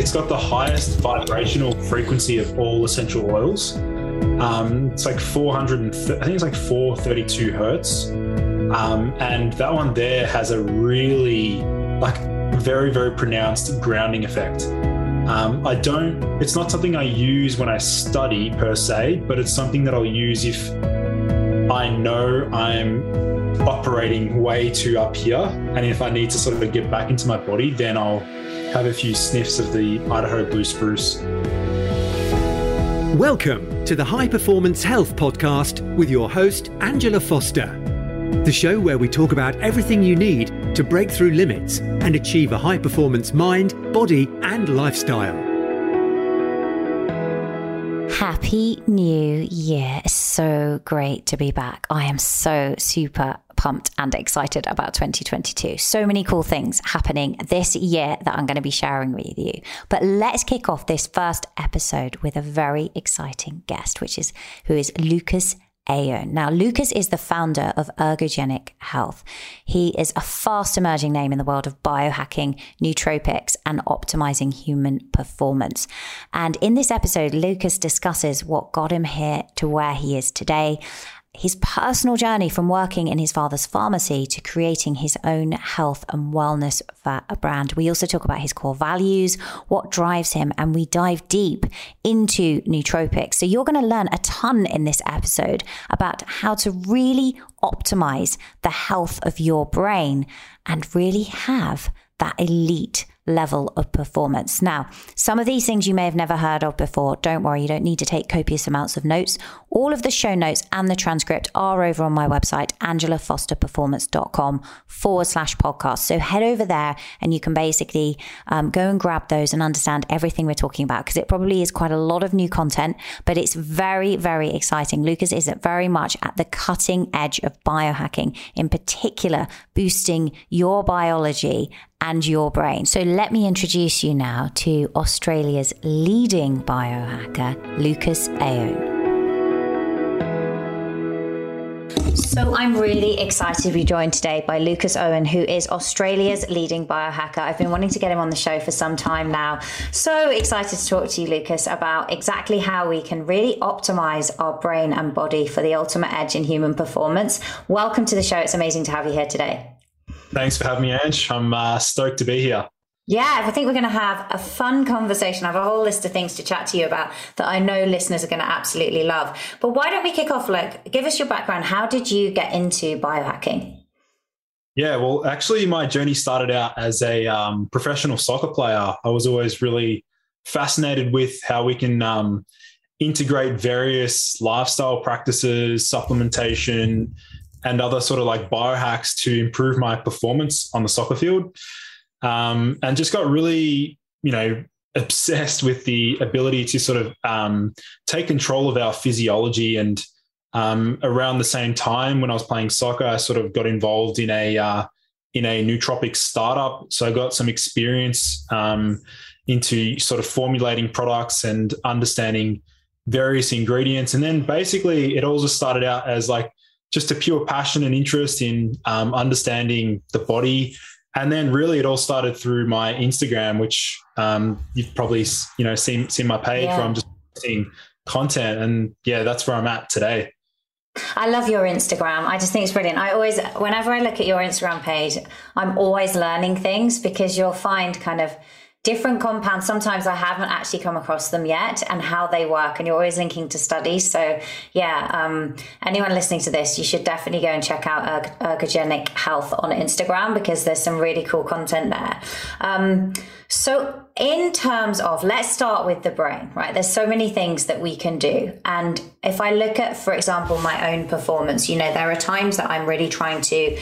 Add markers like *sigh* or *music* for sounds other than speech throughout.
it's got the highest vibrational frequency of all essential oils. Um, it's like 400, I think it's like 432 hertz. Um, and that one there has a really, like, very, very pronounced grounding effect. Um, I don't, it's not something I use when I study per se, but it's something that I'll use if I know I'm operating way too up here. And if I need to sort of get back into my body, then I'll have a few sniffs of the Idaho Blue Spruce. Welcome to the High Performance Health Podcast with your host, Angela Foster. The show where we talk about everything you need to break through limits and achieve a high performance mind, body, and lifestyle. Happy New Year. So great to be back. I am so super pumped and excited about 2022. So many cool things happening this year that I'm going to be sharing with you. But let's kick off this first episode with a very exciting guest, which is who is Lucas Aoun. Now, Lucas is the founder of Ergogenic Health. He is a fast emerging name in the world of biohacking, nootropics, and optimizing human performance. And in this episode, Lucas discusses what got him here to where he is today his personal journey from working in his father's pharmacy to creating his own health and wellness brand. We also talk about his core values, what drives him, and we dive deep into nootropics. So you're going to learn a ton in this episode about how to really optimize the health of your brain and really have that elite level of performance. Now, some of these things you may have never heard of before. Don't worry, you don't need to take copious amounts of notes. All of the show notes and the transcript are over on my website, angelafosterperformance.com forward slash podcast. So head over there and you can basically um, go and grab those and understand everything we're talking about because it probably is quite a lot of new content, but it's very, very exciting. Lucas is very much at the cutting edge of biohacking, in particular, boosting your biology and your brain. So let me introduce you now to Australia's leading biohacker, Lucas Aoun. So I'm really excited to be joined today by Lucas Aoun, who is Australia's leading biohacker. I've been wanting to get him on the show for some time now. So excited to talk to you, Lucas, about exactly how we can really optimize our brain and body for the ultimate edge in human performance. Welcome to the show. It's amazing to have you here today. Thanks for having me, Ange. I'm uh, stoked to be here. Yeah, I think we're going to have a fun conversation. I have a whole list of things to chat to you about that I know listeners are going to absolutely love. But why don't we kick off? Like, give us your background. How did you get into biohacking? Yeah, well, actually, my journey started out as a um, professional soccer player. I was always really fascinated with how we can um, integrate various lifestyle practices, supplementation, and other sort of like biohacks to improve my performance on the soccer field. Um, and just got really, you know, obsessed with the ability to sort of um, take control of our physiology. And um, around the same time, when I was playing soccer, I sort of got involved in a uh, in a nootropic startup. So I got some experience um, into sort of formulating products and understanding various ingredients. And then basically, it all just started out as like just a pure passion and interest in um, understanding the body. And then really it all started through my Instagram, which um, you've probably, you know, seen, seen my page yeah. where I'm just seeing content. And yeah, that's where I'm at today. I love your Instagram. I just think it's brilliant. I always, whenever I look at your Instagram page, I'm always learning things because you'll find kind of different compounds. Sometimes i haven't actually come across them yet and how they work and you're always linking to studies. So yeah um, anyone listening to this you should definitely go and check out Erg- ergogenic health on instagram because there's some really cool content there. Um, so in terms of let's start with the brain right? There's so many things that we can do. And if i look at for example my own performance you know there are times that i'm really trying to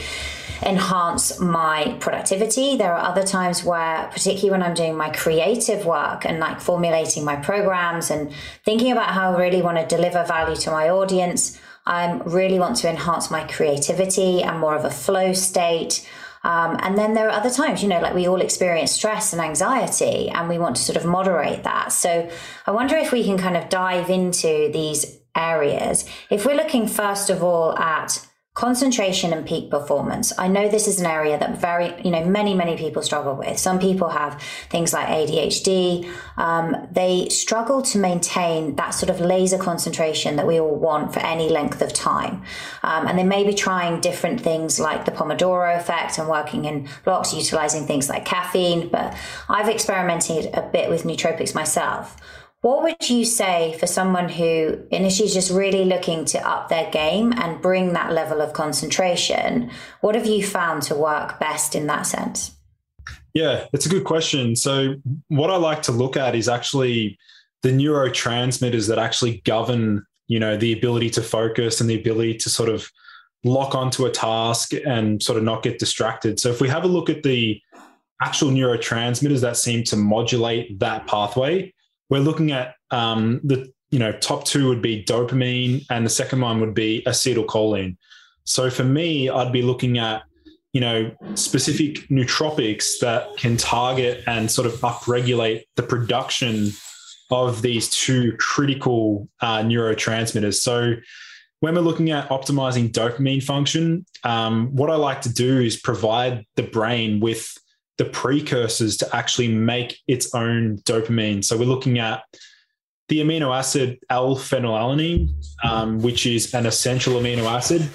enhance my productivity. There are other times where, particularly when I'm doing my creative work and like formulating my programs and thinking about how I really want to deliver value to my audience, I really want to enhance my creativity and more of a flow state. Um, and then there are other times, you know, like we all experience stress and anxiety, and we want to sort of moderate that. So I wonder if we can kind of dive into these areas. If we're looking first of all at concentration and peak performance. I know this is an area that very, you know, many, many people struggle with. Some people have things like ADHD. Um, they struggle to maintain that sort of laser concentration that we all want for any length of time. Um, and they may be trying different things like the Pomodoro effect and working in blocks, utilizing things like caffeine. But I've experimented a bit with nootropics myself. What would you say for someone who initially is just really looking to up their game and bring that level of concentration? What have you found to work best in that sense? Yeah, it's a good question. So, what I like to look at is actually the neurotransmitters that actually govern, you know, the ability to focus and the ability to sort of lock onto a task and sort of not get distracted. So, if we have a look at the actual neurotransmitters that seem to modulate that pathway, we're looking at um, the you know top two would be dopamine, and the second one would be acetylcholine. So for me, I'd be looking at you know specific nootropics that can target and sort of upregulate the production of these two critical uh, neurotransmitters. So when we're looking at optimizing dopamine function, um, what I like to do is provide the brain with the precursors to actually make its own dopamine. So we're looking at the amino acid L-phenylalanine, um, which is an essential amino acid.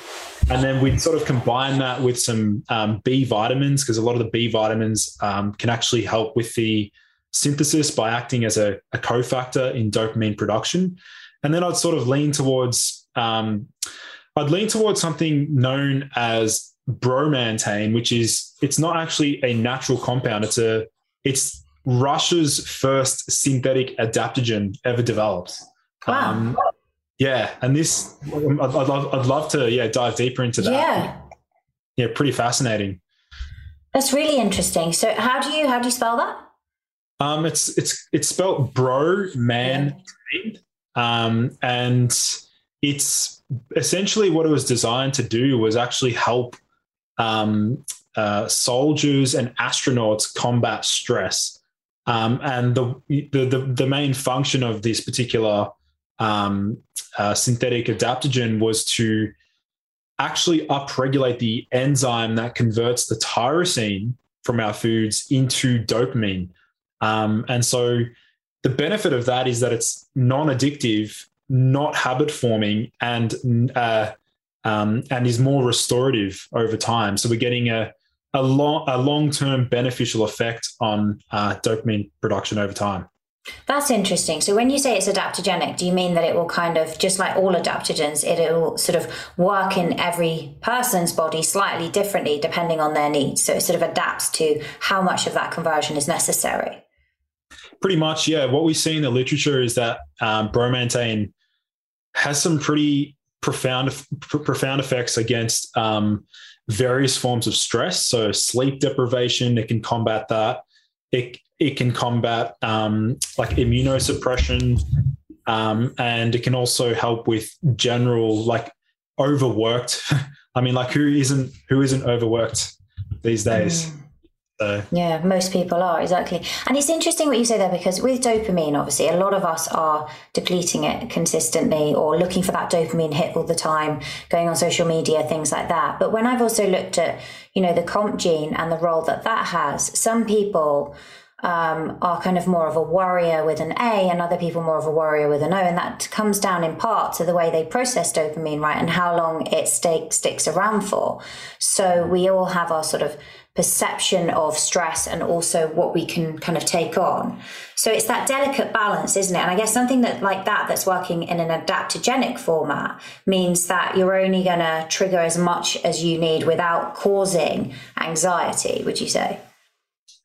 And then we sort of combine that with some um, B vitamins because a lot of the B vitamins um, can actually help with the synthesis by acting as a, a, cofactor in dopamine production. And then I'd sort of lean towards um, I'd lean towards something known as bromantane, which is it's not actually a natural compound. It's a it's Russia's first synthetic adaptogen ever developed. Wow. Um, yeah, and this I'd, I'd, love, I'd love to yeah dive deeper into that. Yeah, yeah, pretty fascinating. That's really interesting. So how do you how do you spell that? Um, it's it's it's spelled bro man, yeah. um, and it's essentially what it was designed to do was actually help um, uh, soldiers and astronauts combat stress. Um, and the, the, the main function of this particular um, uh, synthetic adaptogen was to actually upregulate the enzyme that converts the tyrosine from our foods into dopamine. Um, and so the benefit of that is that it's non-addictive, not habit forming, and uh, um, and is more restorative over time. So we're getting a a long a long term beneficial effect on uh, dopamine production over time. That's interesting. So when you say it's adaptogenic, do you mean that it will kind of just like all adaptogens, it will sort of work in every person's body slightly differently depending on their needs. So it sort of adapts to how much of that conversion is necessary. Pretty much, yeah. What we see in the literature is that um, bromantane has some pretty profound profound effects against um, various forms of stress. So sleep deprivation, it can combat that. It it can combat um, like immunosuppression, um, and it can also help with general like overworked. *laughs* I mean, like who isn't who isn't overworked these days? Mm. So. Yeah, most people are exactly. And it's interesting what you say there because with dopamine, obviously, a lot of us are depleting it consistently or looking for that dopamine hit all the time, going on social media, things like that. But when I've also looked at, you know, the COMT gene and the role that that has, some people um, are kind of more of a warrior with an A and other people more of a warrior with an O. And that comes down in part to the way they process dopamine, right? And how long it stay, sticks around for. So we all have our sort of perception of stress and also what we can kind of take on. So it's that delicate balance, isn't it? And I guess something that like that that's working in an adaptogenic format means that you're only going to trigger as much as you need without causing anxiety, would you say?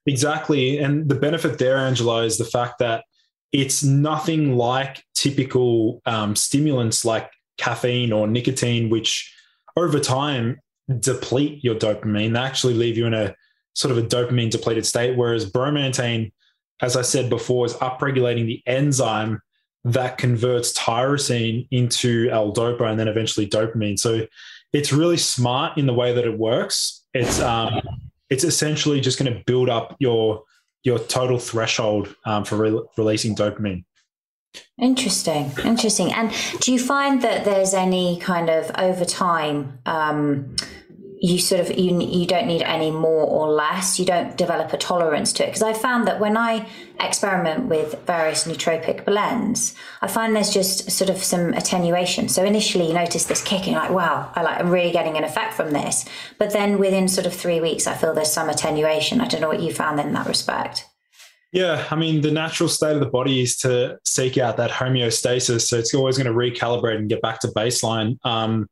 Exactly. And the benefit there, Angela, is the fact that it's nothing like typical um, stimulants like caffeine or nicotine, which over time deplete your dopamine. They actually leave you in a sort of a dopamine depleted state. Whereas bromantane, as I said before, is upregulating the enzyme that converts tyrosine into L-dopa and then eventually dopamine. So it's really smart in the way that it works. It's um, it's essentially just going to build up your your total threshold um, for re- releasing dopamine. Interesting, interesting. And do you find that there's any kind of over time? Um, you sort of you you don't need any more or less. You don't develop a tolerance to it because I found that when I experiment with various nootropic blends, I find there's just sort of some attenuation. So initially, you notice this kicking, like wow, I like I'm really getting an effect from this. But then within sort of three weeks, I feel there's some attenuation. I don't know what you found in that respect. Yeah, I mean, the natural state of the body is to seek out that homeostasis. So it's always going to recalibrate and get back to baseline. Um,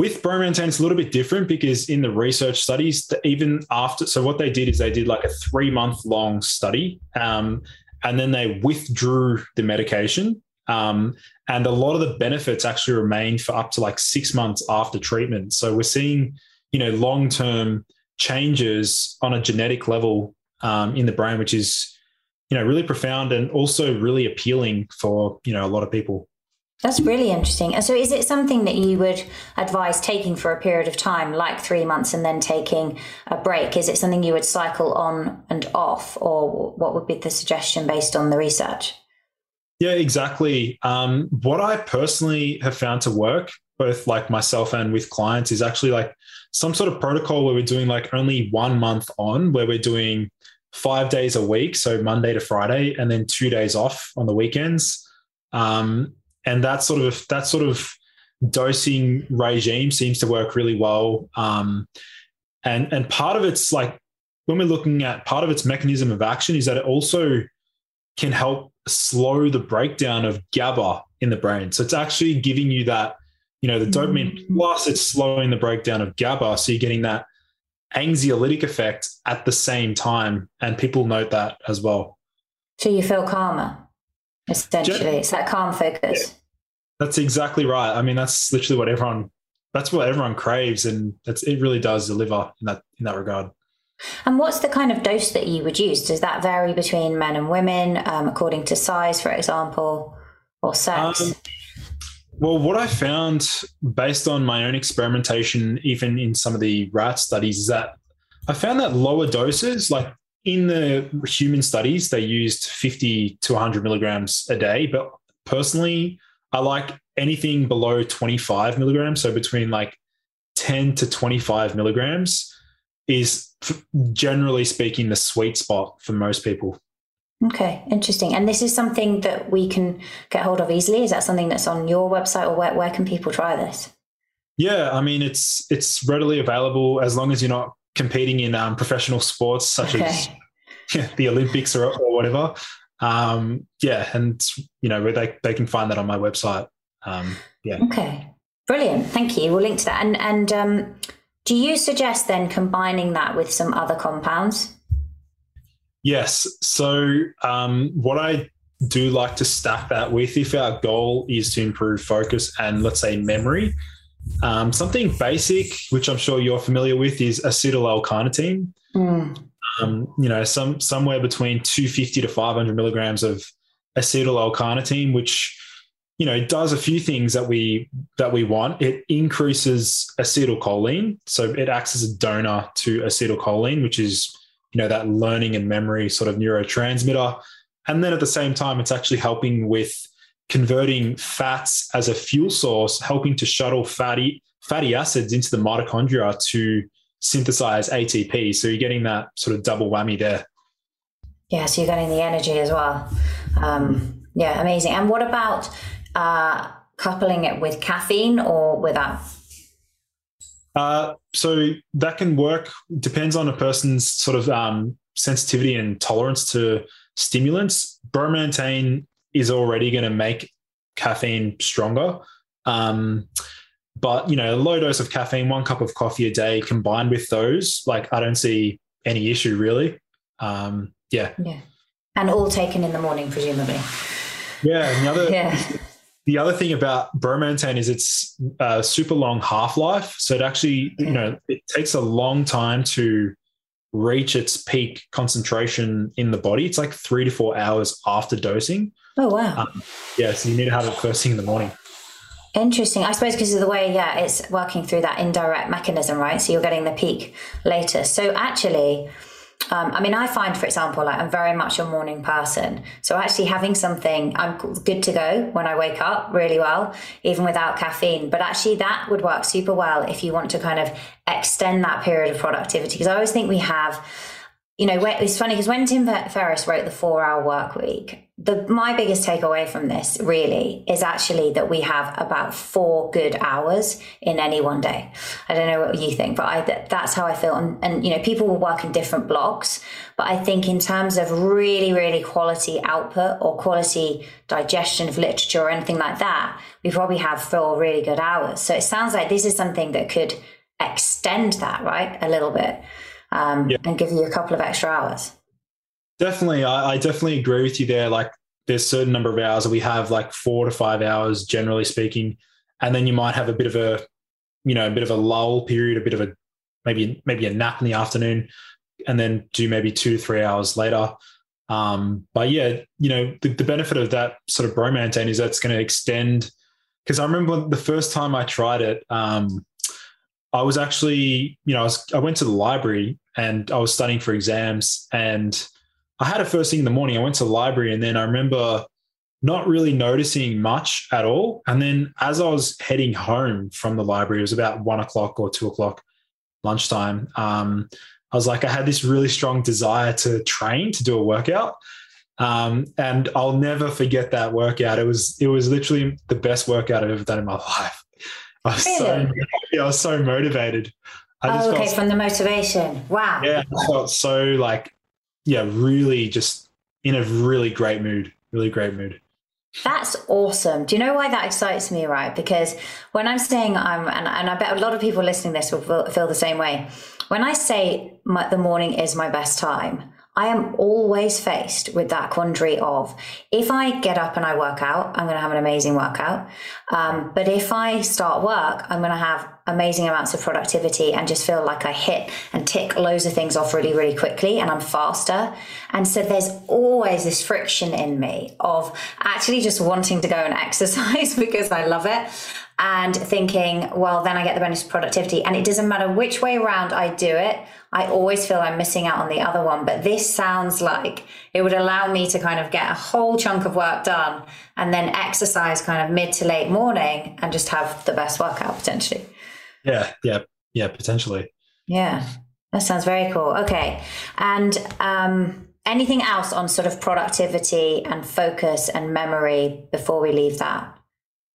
with bromantane, it's a little bit different because in the research studies, even after, so what they did is they did like a three month long study um, and then they withdrew the medication. Um, and a lot of the benefits actually remained for up to like six months after treatment. So we're seeing, you know, long term changes on a genetic level um, in the brain, which is, you know, really profound and also really appealing for, you know, a lot of people. That's really interesting. And so, is it something that you would advise taking for a period of time, like three months, and then taking a break? Is it something you would cycle on and off, or what would be the suggestion based on the research? Yeah, exactly. Um, what I personally have found to work, both like myself and with clients, is actually like some sort of protocol where we're doing like only one month on, where we're doing five days a week, so Monday to Friday, and then two days off on the weekends. Um, and that sort of that sort of dosing regime seems to work really well. Um, and and part of it's like when we're looking at part of its mechanism of action is that it also can help slow the breakdown of GABA in the brain. So it's actually giving you that, you know, the dopamine mm-hmm. plus it's slowing the breakdown of GABA. So you're getting that anxiolytic effect at the same time. And people note that as well. So you feel calmer, essentially. it's that calm focus. That's exactly right. I mean, that's literally what everyone that's what everyone craves, and that's it. Really does deliver in that in that regard. And what's the kind of dose that you would use? Does that vary between men and women, um, according to size, for example, or sex? Um, well, what I found based on my own experimentation, even in some of the rat studies, is that I found that lower doses, like in the human studies, they used 50 to 100 milligrams a day. But personally, I like anything below 25 milligrams. So between like 10 to 25 milligrams is generally speaking the sweet spot for most people. Okay, interesting. And this is something that we can get hold of easily. Is that something that's on your website or where, where can people try this? Yeah, I mean it's it's readily available as long as you're not competing in um, professional sports such okay. as *laughs* yeah, the Olympics or, or whatever um, yeah, and you know where they they can find that on my website. Um, yeah. Okay, brilliant. Thank you. We'll link to that. And and um, do you suggest then combining that with some other compounds? Yes. So um, what I do like to stack that with, if our goal is to improve focus and let's say memory, um, something basic, which I'm sure you're familiar with, is acetyl L-carnitine. Mm um, you know, some somewhere between 250 to 500 milligrams of acetyl L-carnitine, which you know does a few things that we that we want. It increases acetylcholine, so it acts as a donor to acetylcholine, which is you know that learning and memory sort of neurotransmitter. And then at the same time, it's actually helping with converting fats as a fuel source, helping to shuttle fatty fatty acids into the mitochondria to synthesize ATP. So you're getting that sort of double whammy there. Yeah, so you're getting the energy as well. Um, yeah, amazing. And what about uh, coupling it with caffeine or without? Uh, so that can work. Depends on a person's sort of um, sensitivity and tolerance to stimulants. Bromantane is already going to make caffeine stronger. Um, but you know, a low dose of caffeine, one cup of coffee a day, combined with those, like I don't see any issue really. Um, yeah. Yeah. And all taken in the morning, presumably. Yeah. And the other, *laughs* yeah. the other thing about bromantane is it's a super long half life. So it actually, you know, it takes a long time to reach its peak concentration in the body. It's like three to four hours after dosing. Oh wow! Um, yeah, so you need to have it first thing in the morning. Interesting. I suppose because of the way, yeah, it's working through that indirect mechanism, right? So you're getting the peak later. So actually, Um, I mean, I find, for example, like I'm very much a morning person. So actually having something, I'm good to go when I wake up really well, even without caffeine. But actually, that would work super well if you want to kind of extend that period of productivity. Because I always think we have you know, it's funny because when Tim Ferriss wrote the four hour work week, the, my biggest takeaway from this really is actually that we have about four good hours in any one day. I don't know what you think, but I, that's how I feel. And, and, you know, people will work in different blocks, but I think in terms of really, really quality output or quality digestion of literature or anything like that, we probably have four really good hours. So it sounds like this is something that could extend that, right? A little bit um, yeah. and give you a couple of extra hours. Definitely. I, I definitely agree with you there. Like there's certain number of hours that we have like four to five hours, generally speaking. And then you might have a bit of a, you know, a bit of a lull period, a bit of a, maybe, maybe a nap in the afternoon and then do maybe two to three hours later. Um, but yeah, you know, the, the benefit of that sort of bromantane is that's going to extend. Because I remember the first time I tried it, um, I was actually, you know, I, was, I went to the library and I was studying for exams and I had a first thing in the morning. I went to the library and then I remember not really noticing much at all. And then as I was heading home from the library, it was about one o'clock or two o'clock lunchtime. Um, I was like, I had this really strong desire to train, to do a workout. Um, and I'll never forget that workout. It was it was literally the best workout I've ever done in my *laughs* life. I was really? so I was so motivated. oh, okay, from the motivation. Wow. Yeah, I felt so like, yeah, really just in a really great mood. Really great mood. That's awesome. Do you know why that excites me, right? Because when I'm saying I'm, and, and I bet a lot of people listening this will feel, feel the same way. When I say my, the morning is my best time, I am always faced with that quandary of if I get up and I work out, I'm going to have an amazing workout. Um, but if I start work, I'm going to have amazing amounts of productivity and just feel like I hit and tick loads of things off really, really quickly and I'm faster. And so there's always this friction in me of actually just wanting to go and *laughs* exercise because I love it and thinking, well, then I get the bonus of productivity. And it doesn't matter which way around I do it, I always feel I'm missing out on the other one. But this sounds like it would allow me to kind of get a whole chunk of work done and then exercise kind of mid to late morning and just have the best workout potentially. Yeah, yeah, yeah, potentially. Yeah, that sounds very cool. Okay. And, um, anything else on sort of productivity and focus and memory before we leave that?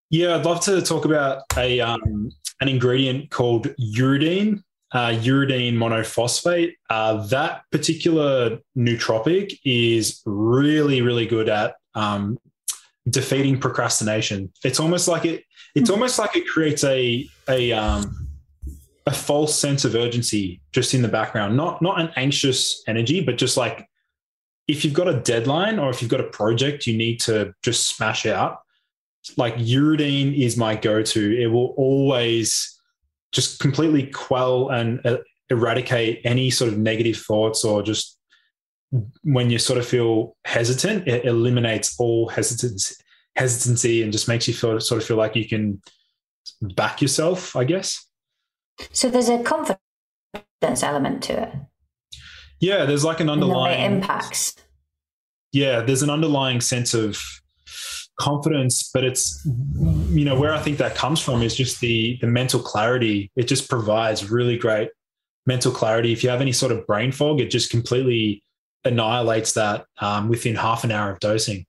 Yeah, I'd love to talk about a um, an ingredient called uridine, uh, uridine monophosphate. Uh, that particular nootropic is really, really good at um, defeating procrastination. It's almost like it. It's almost like it creates a a um, a false sense of urgency just in the background. Not not an anxious energy, but just like if you've got a deadline or if you've got a project you need to just smash out like uridine is my go-to. It will always just completely quell and uh, eradicate any sort of negative thoughts or just when you sort of feel hesitant, it eliminates all hesitancy, hesitancy and just makes you feel sort of feel like you can back yourself, I guess. So there's a confidence element to it. Yeah, there's like an underlying impacts. Yeah, there's an underlying sense of confidence but it's you know where i think that comes from is just the the mental clarity. It just provides really great mental clarity. If you have any sort of brain fog it just completely annihilates that um, within half an hour of dosing.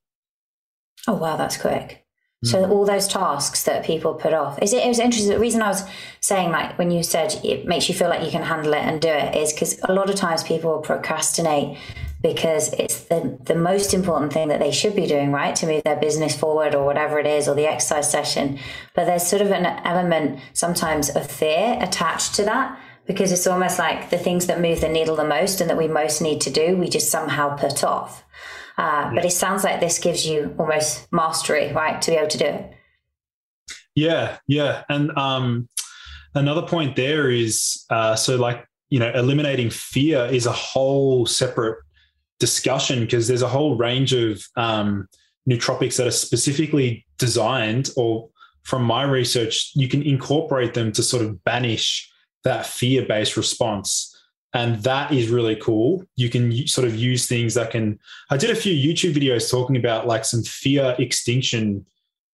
Oh wow that's quick. So mm. all those tasks that people put off is it, it was interesting the reason i was saying like when you said it makes you feel like you can handle it and do it is because a lot of times people procrastinate because it's the, the most important thing that they should be doing, right? To move their business forward or whatever it is, or the exercise session. But there's sort of an element sometimes of fear attached to that because it's almost like the things that move the needle the most and that we most need to do, we just somehow put off. Uh, but it sounds like this gives you almost mastery, right, to be able to do it. Yeah, yeah. And um, another point there is uh, so, like, you know, eliminating fear is a whole separate discussion because there's a whole range of um, nootropics that are specifically designed, or from my research, you can incorporate them to sort of banish that fear based response. And that is really cool. You can sort of use things that can. I did a few YouTube videos talking about like some fear extinction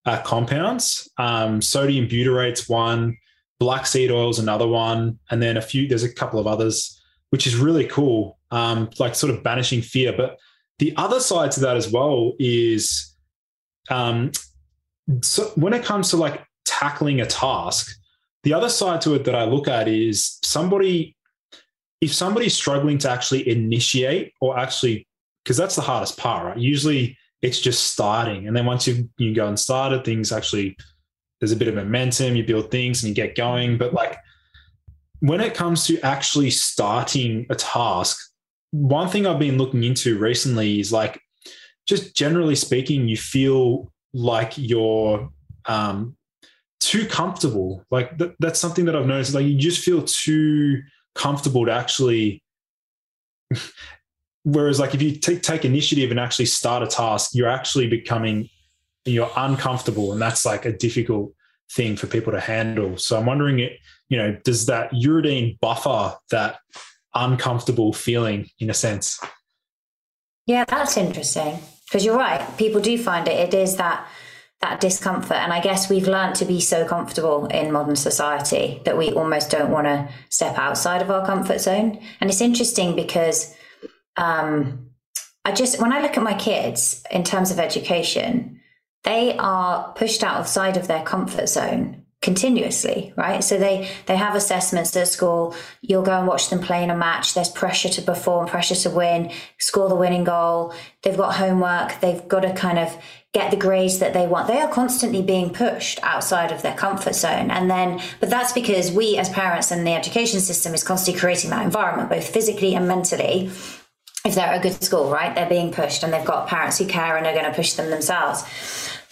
uh, compounds. Um, sodium butyrate's one, black seed oil's another one, and then a few. There's a couple of others, which is really cool. Um, like sort of banishing fear. But the other side to that as well is, um, so when it comes to like tackling a task, the other side to it that I look at is somebody, if somebody's struggling to actually initiate or actually, because that's the hardest part, right? Usually it's just starting. And then once you, you go and started, things actually, there's a bit of momentum, you build things and you get going. But like when it comes to actually starting a task, one thing I've been looking into recently is like, just generally speaking, you feel like you're um, too comfortable. Like th- that's something that I've noticed. Like you just feel too comfortable to actually. *laughs* Whereas, like if you take take initiative and actually start a task, you're actually becoming you're uncomfortable, and that's like a difficult thing for people to handle. So I'm wondering, it you know, does that uridine buffer that uncomfortable feeling in a sense? Yeah, that's interesting because you're right. People do find it. It is that that discomfort. And I guess we've learned to be so comfortable in modern society that we almost don't want to step outside of our comfort zone. And it's interesting because um, I just, when I look at my kids in terms of education, they are pushed outside of their comfort zone continuously right? So they they have assessments at school. You'll go and watch them play in a match. There's pressure to perform pressure to win. Score the winning goal. They've got homework. They've got to kind of get the grades that they want. They are constantly being pushed outside of their comfort zone. And then but that's because we as parents and the education system is constantly creating that environment both physically and mentally if they're at a good school right? They're being pushed and they've got parents who care and are going to push them themselves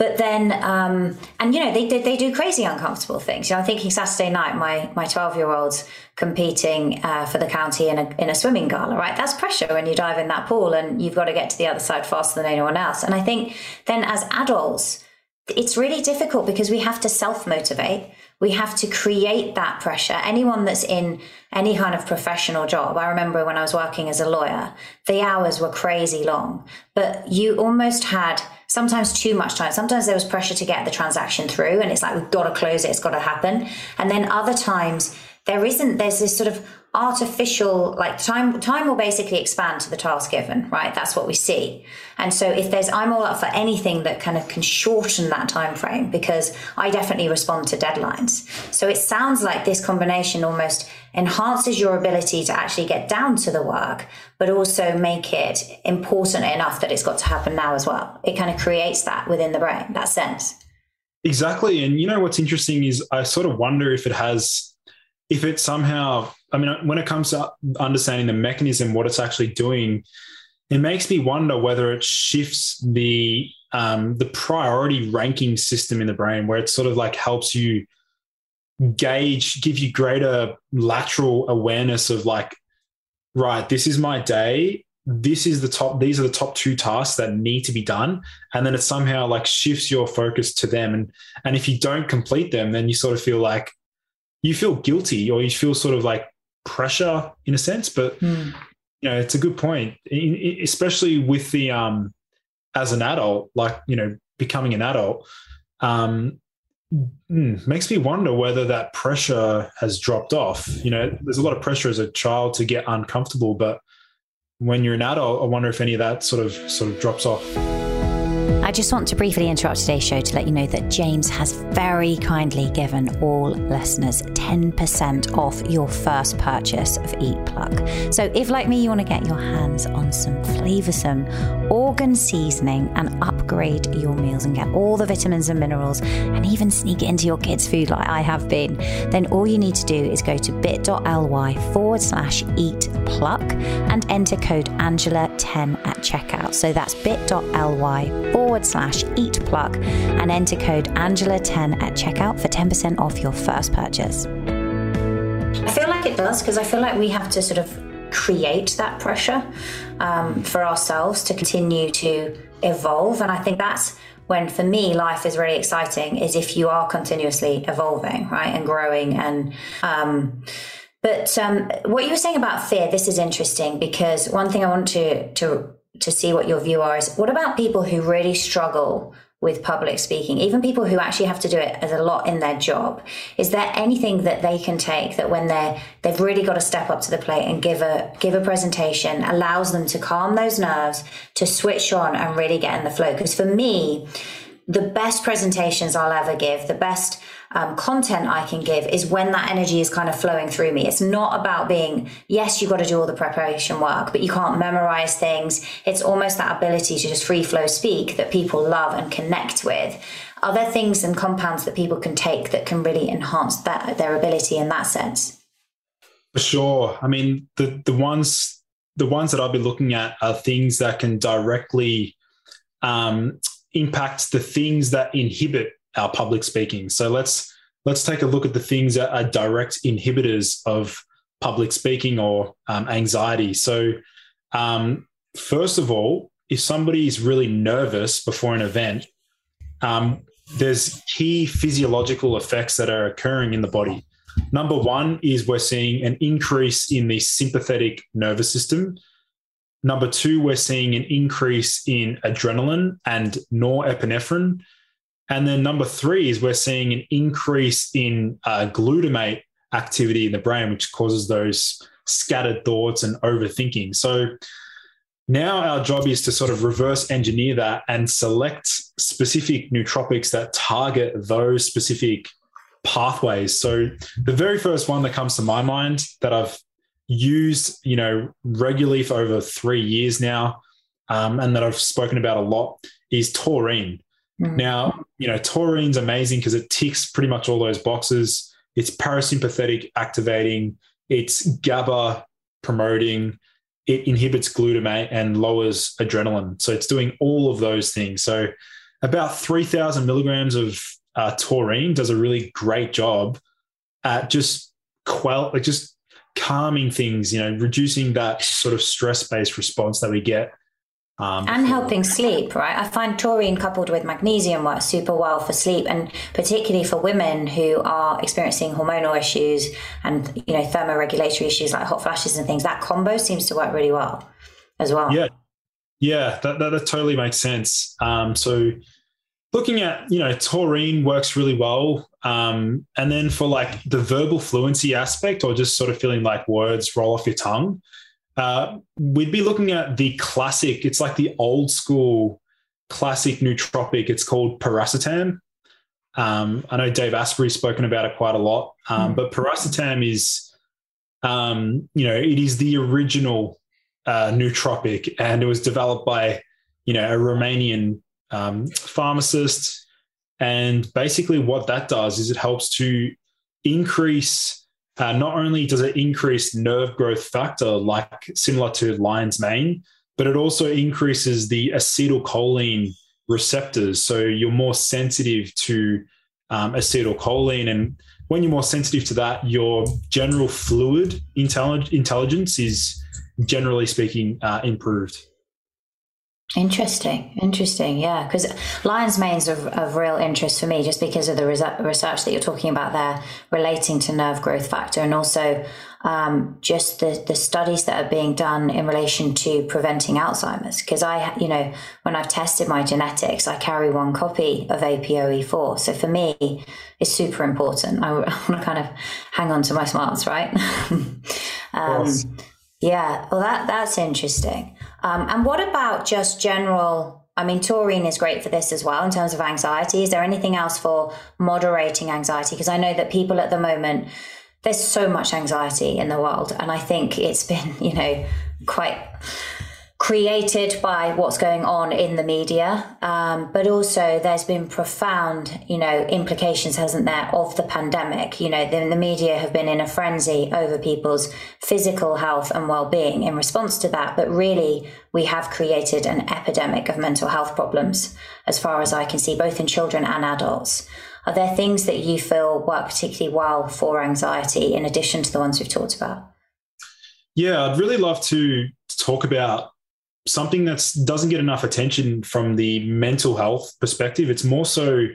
but then, um, and you know, they, they, they do crazy uncomfortable things. You know, I'm thinking Saturday night, my my 12 year old's competing uh, for the county in a in a swimming gala. Right, that's pressure when you dive in that pool and you've got to get to the other side faster than anyone else. And I think then as adults, it's really difficult because we have to self motivate. We have to create that pressure. Anyone that's in any kind of professional job, I remember when I was working as a lawyer, the hours were crazy long, but you almost had sometimes too much time. Sometimes there was pressure to get the transaction through, and it's like, we've got to close it, it's got to happen. And then other times, there isn't, there's this sort of artificial like time time will basically expand to the task given right? That's what we see. And so if there's i'm all up for anything that kind of can shorten that time frame because i definitely respond to deadlines. So it sounds like this combination almost enhances your ability to actually get down to the work but also make it important enough that it's got to happen now as well. It kind of creates that within the brain that sense. Exactly. And you know what's interesting is i sort of wonder if it has if it somehow, I mean, when it comes to understanding the mechanism, what it's actually doing, it makes me wonder whether it shifts the um, the priority ranking system in the brain, where it sort of like helps you gauge, give you greater lateral awareness of like, right, this is my day. This is the top, these are the top two tasks that need to be done. And then it somehow like shifts your focus to them. And and if you don't complete them, then you sort of feel like, you feel guilty or you feel sort of like pressure in a sense. But mm. you know, it's a good point, especially with the um as an adult, like you know, becoming an adult. Um, mm, makes me wonder whether that pressure has dropped off. You know, there's a lot of pressure as a child to get uncomfortable, but when you're an adult, I wonder if any of that sort of sort of drops off. I just want to briefly interrupt today's show to let you know that James has very kindly given all listeners 10% off your first purchase of Eat Pluck. So if, like me, you want to get your hands on some flavoursome organ seasoning and upgrade your meals and get all the vitamins and minerals and even sneak it into your kids' food like I have been, then all you need to do is go to bit.ly forward slash eat pluck and enter code Angela10 at checkout. So that's bit.ly forward slash eat and enter code Angela10 at checkout for 10% off your first purchase. I feel like it does because I feel like we have to sort of create that pressure um, for ourselves to continue to evolve. And I think that's when for me life is really exciting is if you are continuously evolving right and growing and um, But um, what you were saying about fear, this is interesting because one thing I want to to to see what your view are is what about people who really struggle with public speaking, even people who actually have to do it as a lot in their job. Is there anything that they can take that when they're they've really got to step up to the plate and give a give a presentation allows them to calm those nerves, to switch on and really get in the flow? Because for me, the best presentations I'll ever give, the best um, content I can give is when that energy is kind of flowing through me. It's not about being, yes, you've got to do all the preparation work, but you can't memorize things. It's almost that ability to just free flow speak that people love and connect with. Are there things and compounds that people can take that can really enhance that, their ability in that sense? For sure. I mean, the, the ones the ones that I'll be looking at are things that can directly um, impact the things that inhibit our public speaking. So let's let's take a look at the things that are direct inhibitors of public speaking or um, anxiety. So um, first of all, if somebody is really nervous before an event, um, there's key physiological effects that are occurring in the body. Number one is we're seeing an increase in the sympathetic nervous system. Number two, we're seeing an increase in adrenaline and norepinephrine. And then number three is we're seeing an increase in uh, glutamate activity in the brain, which causes those scattered thoughts and overthinking. So now our job is to sort of reverse engineer that and select specific nootropics that target those specific pathways. So the very first one that comes to my mind that I've used, you know, regularly for over three years now, um, and that I've spoken about a lot is taurine. Mm-hmm. Now, you know, taurine's amazing because it ticks pretty much all those boxes. It's parasympathetic activating, it's GABA promoting, it inhibits glutamate and lowers adrenaline. So it's doing all of those things. So about 3,000 milligrams of uh, taurine does a really great job at just quell, like just calming things, you know, reducing that sort of stress based response that we get um, and helping sleep, right? I find taurine coupled with magnesium works super well for sleep, and particularly for women who are experiencing hormonal issues and you know thermoregulatory issues like hot flashes and things. That combo seems to work really well as well. Yeah, yeah, that that, that totally makes sense. Um, so looking at you know taurine works really well, um, and then for like the verbal fluency aspect or just sort of feeling like words roll off your tongue uh, we'd be looking at the classic, it's like the old school classic nootropic. It's called piracetam. Um, I know Dave Asprey's spoken about it quite a lot, um, mm. but piracetam is, um, you know, it is the original uh, nootropic, and it was developed by, you know, a Romanian um, pharmacist. And basically, what that does is it helps to increase uh, not only does it increase nerve growth factor, like similar to lion's mane, but it also increases the acetylcholine receptors. So you're more sensitive to um, acetylcholine. And when you're more sensitive to that, your general fluid intellig- intelligence is generally speaking uh, improved. Interesting, interesting, yeah. Because lion's mane's of, of real interest for me, just because of the research that you're talking about there, relating to nerve growth factor, and also um, just the the studies that are being done in relation to preventing Alzheimer's. Because I, you know, when I've tested my genetics, I carry one copy of APOE4, so for me, it's super important. I, *laughs* I want to kind of hang on to my smarts, right? *laughs* um, yeah, well, that that's interesting. Um, and what about just general? I mean, taurine is great for this as well in terms of anxiety. Is there anything else for moderating anxiety? Because I know that people at the moment, there's so much anxiety in the world, and I think it's *laughs* been, you know, quite created by what's going on in the media, um, but also there's been profound, you know, implications, hasn't there, of the pandemic. You know, the, the media have been in a frenzy over people's physical health and well-being in response to that, but really we have created an epidemic of mental health problems, as far as I can see, both in children and adults. Are there things that you feel work particularly well for anxiety in addition to the ones we've talked about? Yeah, I'd really love to talk about something that doesn't get enough attention from the mental health perspective. It's more so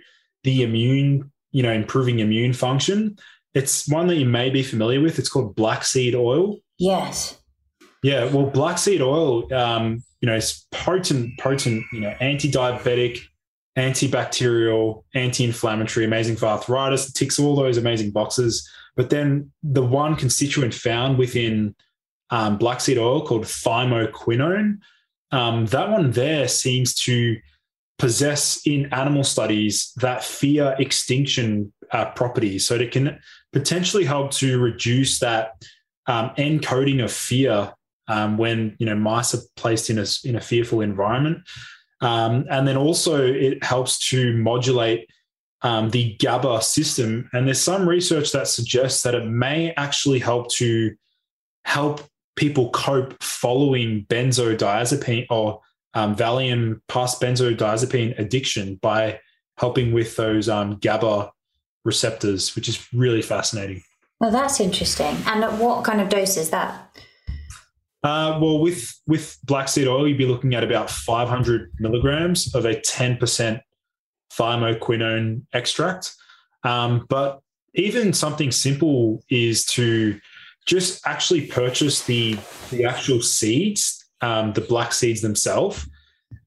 the immune, you know, improving immune function. it's one that you may be familiar with. It's called black seed oil. Yes. Yeah, well, black seed oil, um, you know, it's potent, potent, you know, anti-diabetic, antibacterial, anti-inflammatory, amazing for arthritis. It ticks all those amazing boxes. But then the one constituent found within um, black seed oil called thymoquinone, um, that one there seems to possess in animal studies that fear extinction uh, properties. So it can potentially help to reduce that um, encoding of fear um, when you know mice are placed in a in a fearful environment, um, and then also it helps to modulate um, the GABA system. And there's some research that suggests that it may actually help to help people cope following benzodiazepine or um, Valium past benzodiazepine addiction by helping with those um, GABA receptors, which is really fascinating. Well, that's interesting. And what kind of dose is that? Uh, well, with with black seed oil, you'd be looking at about 500 milligrams of a 10% thymoquinone extract. Um, but even something simple is to just actually purchase the the actual seeds, um, the black seeds themselves,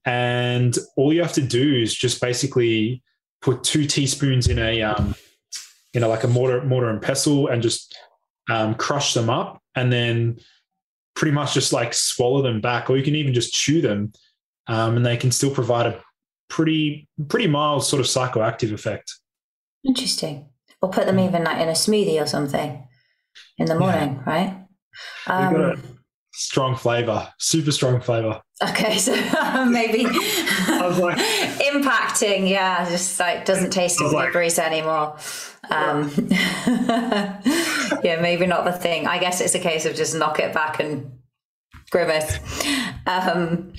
and all you have to do is just basically put two teaspoons in a um, you know like a mortar mortar and pestle and just um, crush them up, and then pretty much just like swallow them back, or you can even just chew them, um, and they can still provide a pretty pretty mild sort of psychoactive effect. Interesting. Or put them mm. even like in a smoothie or something in the morning, yeah. right? Um, strong flavor, super strong flavor. Okay, *laughs* so *laughs* maybe *laughs* like, impacting, yeah, just like doesn't taste as like, licorice anymore. Um, yeah, maybe not the thing. I guess it's a case of just knock it back and grimace. Um,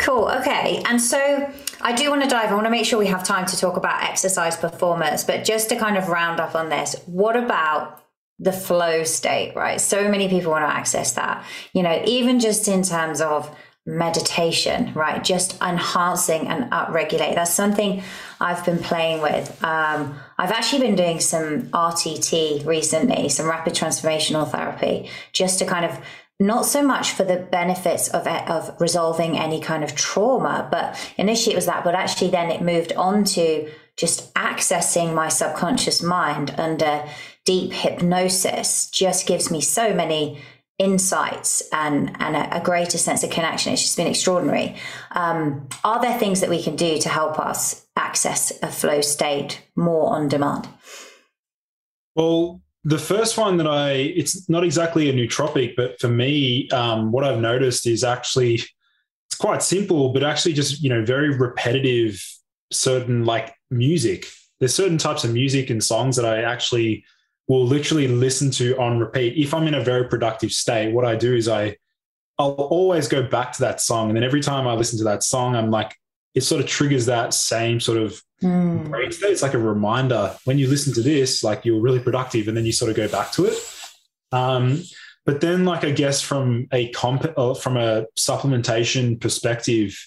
cool. Okay, and so I do want to dive. I want to make sure we have time to talk about exercise performance, but just to kind of round up on this, what about the flow state, right? So many people want to access that. You know, even just in terms of meditation, right? Just enhancing and upregulate. That's something I've been playing with. Um, I've actually been doing some RTT recently, some rapid transformational therapy, just to kind of not so much for the benefits of of resolving any kind of trauma, but initially it was that, but actually then it moved on to just accessing my subconscious mind under deep hypnosis just gives me so many insights and and a, a, greater sense of connection. It's just been extraordinary. Um, are there things that we can do to help us access a flow state more on demand? Well, the first one that I it's not exactly a nootropic, but for me, um, what I've noticed is actually it's quite simple, but actually just you know very repetitive. Certain like music. There's certain types of music and songs that I actually will literally listen to on repeat. If I'm in a very productive state, what I do is I I'll always go back to that song. And then every time I listen to that song, I'm like, it sort of triggers that same sort of mm. brain state. It's like a reminder when you listen to this, like you're really productive, and then you sort of go back to it. Um, but then, like I guess from a comp uh, from a supplementation perspective,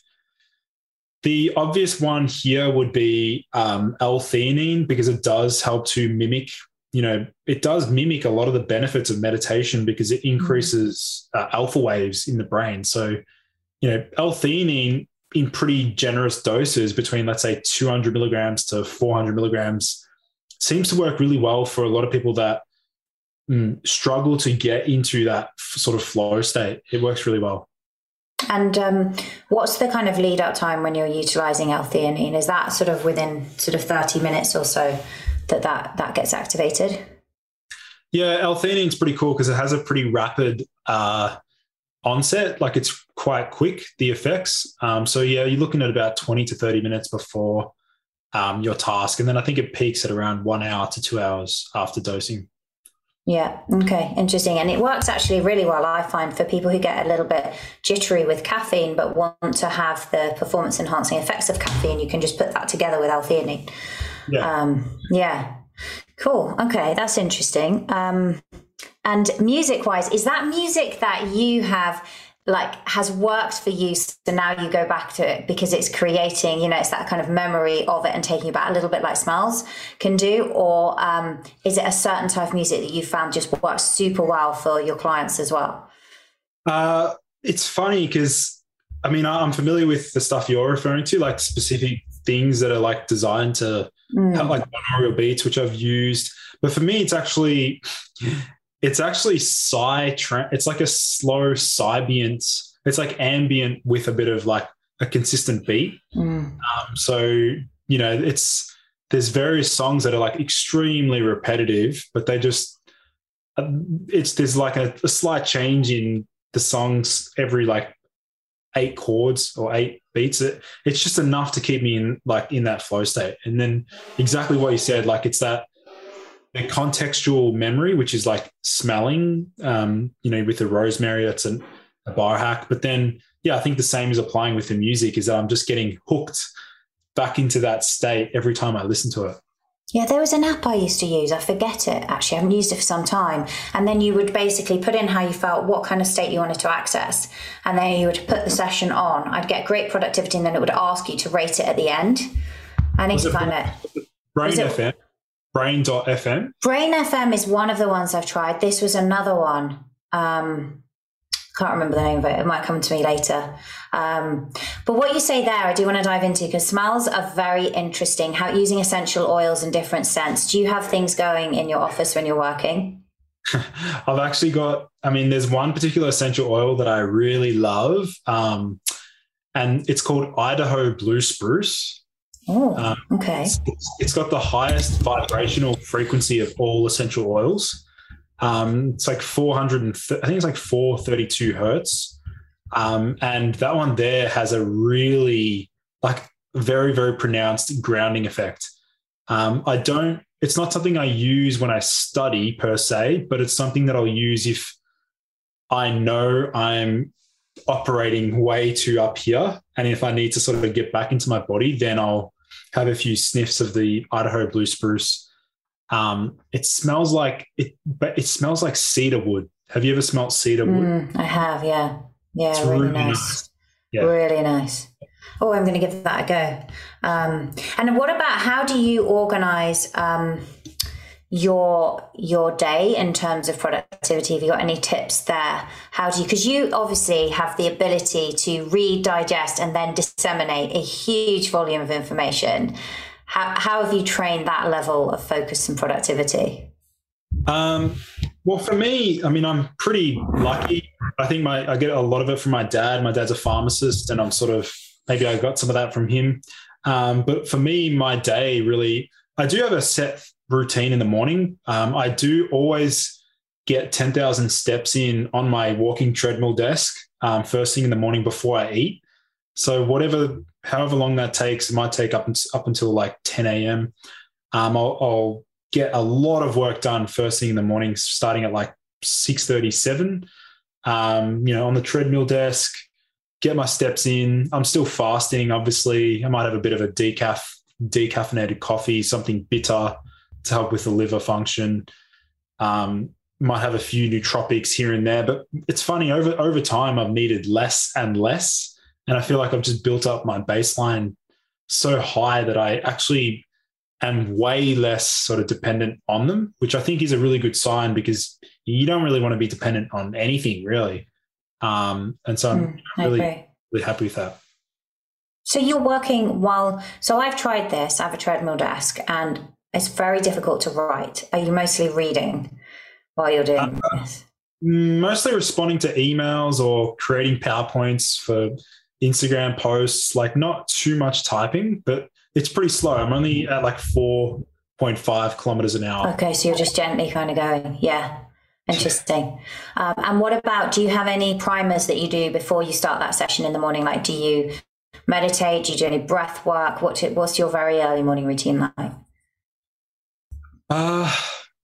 the obvious one here would be um, L-theanine because it does help to mimic you know, it does mimic a lot of the benefits of meditation because it increases uh, alpha waves in the brain. So, you know, L-theanine in pretty generous doses between, let's say, 200 milligrams to 400 milligrams seems to work really well for a lot of people that mm, struggle to get into that f- sort of flow state. It works really well. And um, what's the kind of lead up time when you're utilizing L-theanine? Is that sort of within sort of 30 minutes or so? That that, that gets activated? Yeah, L-theanine is pretty cool because it has a pretty rapid uh, onset. Like it's quite quick, the effects. Um, so yeah, you're looking at about 20 to 30 minutes before um, your task. And then I think it peaks at around one hour to two hours after dosing. Yeah. Okay. Interesting. And it works actually really well, I find, for people who get a little bit jittery with caffeine but want to have the performance enhancing effects of caffeine. You can just put that together with L-theanine. Yeah. Um, yeah. Cool. Okay, that's interesting. Um, and music wise, is that music that you have like has worked for you so now you go back to it because it's creating you know it's that kind of memory of it and taking you back a little bit like smells can do or um, is it a certain type of music that you found just works super well for your clients as well uh, it's funny because i mean i'm familiar with the stuff you're referring to like specific things that are like designed to mm. like binaural beats which i've used but for me it's actually it's actually psy. Tra- it's like a slow Psybient. It's like ambient with a bit of like a consistent beat. Mm. Um, so you know, it's there's various songs that are like extremely repetitive, but they just uh, it's there's like a, a slight change in the songs every like eight chords or eight beats it it's just enough to keep me in like in that flow state and then exactly what you said like it's that the contextual memory, which is like smelling, um, you know, with the rosemary, that's a, a bar hack. But then, yeah, I think the same is applying with the music is that I'm just getting hooked back into that state every time I listen to it. Yeah, there was an app I used to use. I forget it actually. I haven't used it for some time. And then you would basically put in how you felt, what kind of state you wanted to access. And then you would put the session on. I'd get great productivity and then it would ask you to rate it at the end. I need was to find it. Brain FM. Brain.fm? Brain FM is one of the ones I've tried. This was another one. Um, can't remember the name of it. It might come to me later. Um, but what you say there, I do want to dive into because smells are very interesting. How using essential oils in different scents. Do you have things going in your office when you're working? *laughs* I've actually got. I mean, there's one particular essential oil that I really love, um, and it's called Idaho Blue Spruce. Oh, um, okay. It's, it's got the highest vibrational frequency of all essential oils. Um, it's like 400, and I think it's like 432 hertz. Um, and that one there has a really like very, very pronounced grounding effect. Um, I don't, it's not something I use when I study per se, but it's something that I'll use if I know I'm operating way too up here. And if I need to sort of get back into my body, then I'll have a few sniffs of the Idaho blue spruce. Um, it smells like it, but it smells like cedar wood. Have you ever smelt cedar wood? Mm, I have, yeah, yeah, it's really, really nice. nice. Yeah. Really nice. Oh, I'm going to give that a go. Um, and what about how do you organize? Um, your your day in terms of productivity have you got any tips there how do you because you obviously have the ability to read digest and then disseminate a huge volume of information how, how have you trained that level of focus and productivity um, well for me i mean i'm pretty lucky i think my i get a lot of it from my dad my dad's a pharmacist and i'm sort of maybe i got some of that from him um, but for me my day really i do have a set routine in the morning. Um, I do always get 10,000 steps in on my walking treadmill desk um, first thing in the morning before I eat. So whatever, however long that takes, it might take up, up until like 10 a.m. Um, I'll, I'll, get a lot of work done first thing in the morning, starting at like 6:37. Um, you know, on the treadmill desk, get my steps in. I'm still fasting, obviously. I might have a bit of a decaf, decaffeinated coffee, something bitter to help with the liver function. Um, might have a few nootropics here and there, but it's funny over over time I've needed less and less, and I feel like I've just built up my baseline so high that I actually am way less sort of dependent on them, which I think is a really good sign because you don't really want to be dependent on anything really. Um, and so I'm mm, really really happy with that. So you're working while so I've tried this, I have a treadmill desk and it's very difficult to write. Are you mostly reading while you're doing uh, this? Mostly responding to emails or creating PowerPoints for Instagram posts, like not too much typing, but it's pretty slow. I'm only at like 4.5 kilometers an hour. Okay, so you're just gently kind of going. Yeah. Interesting. Um, and what about, do you have any primers that you do before you start that session in the morning? Like, do you meditate? Do you do any breath work? What, what's your very early morning routine like? Uh,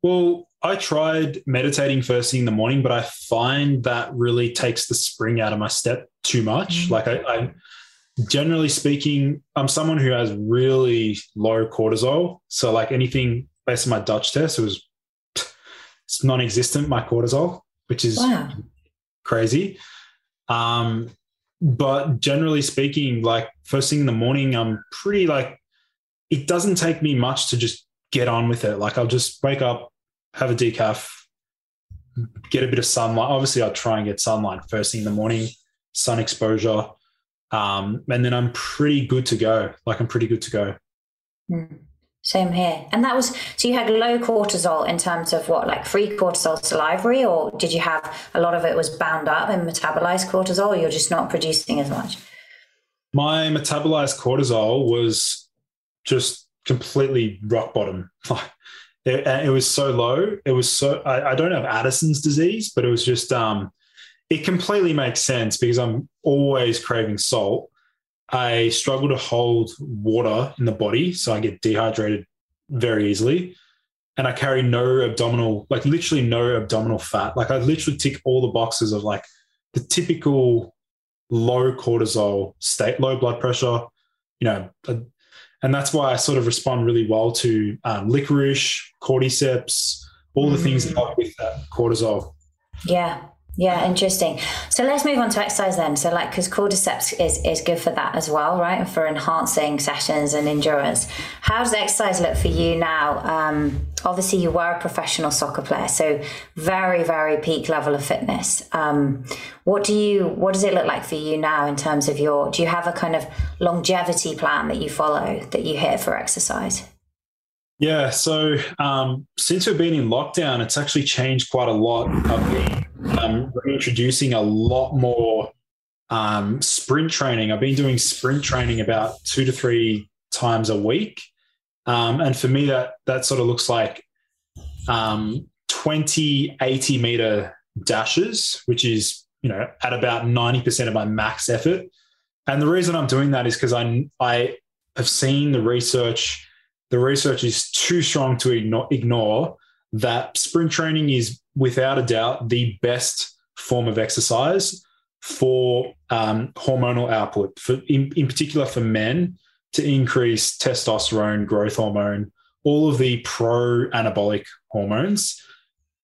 well, I tried meditating first thing in the morning, but I find that really takes the spring out of my step too much. Mm-hmm. Like I, I, generally speaking, I'm someone who has really low cortisol. So like anything based on my Dutch test, it was *sniffs* it's non-existent, my cortisol, which is wow. crazy. Um, but generally speaking, like first thing in the morning, I'm pretty like, it doesn't take me much to just get on with it. Like I'll just wake up, have a decaf, get a bit of sunlight. Obviously, I'll try and get sunlight first thing in the morning, sun exposure. Um, and then I'm pretty good to go. Like I'm pretty good to go. Mm. Same here. And that was so you had low cortisol in terms of what, like free cortisol salivary, or did you have a lot of it was bound up and metabolized cortisol, you're just not producing as much? My metabolized cortisol was just completely rock bottom. *laughs* It, it, was so low. It was so I, I, don't have Addison's disease, but it was just um it completely makes sense because I'm always craving salt. I struggle to hold water in the body, so I get dehydrated very easily. And I carry no abdominal, like literally no abdominal fat. Like I literally tick all the boxes of like the typical low cortisol state, low blood pressure, you know, and that's why I sort of respond really well to um, licorice, cordyceps, all the mm. things that help with that cortisol. Yeah, yeah, interesting. So let's move on to exercise then. So, like, because cordyceps is, is good for that as well, right? For enhancing sessions and endurance. How does exercise look for you now? Um, obviously, you were a professional soccer player, so very, very peak level of fitness. Um, what do you? What does it look like for you now in terms of your? Do you have a kind of longevity plan that you follow that you hit for exercise? Yeah, so um, since we've been in lockdown, it's actually changed quite a lot. I've been um, a lot more um, sprint training. I've been doing sprint training about two to three times a week, um, and for me, that that sort of looks like um, 20, 80 meter dashes, which is you know at about ninety percent of my max effort. And the reason I'm doing that is because I I have seen the research the research is too strong to ignore, that sprint training is without a doubt the best form of exercise for um, hormonal output, for in, in particular for men to increase testosterone, growth hormone, all of the pro anabolic hormones.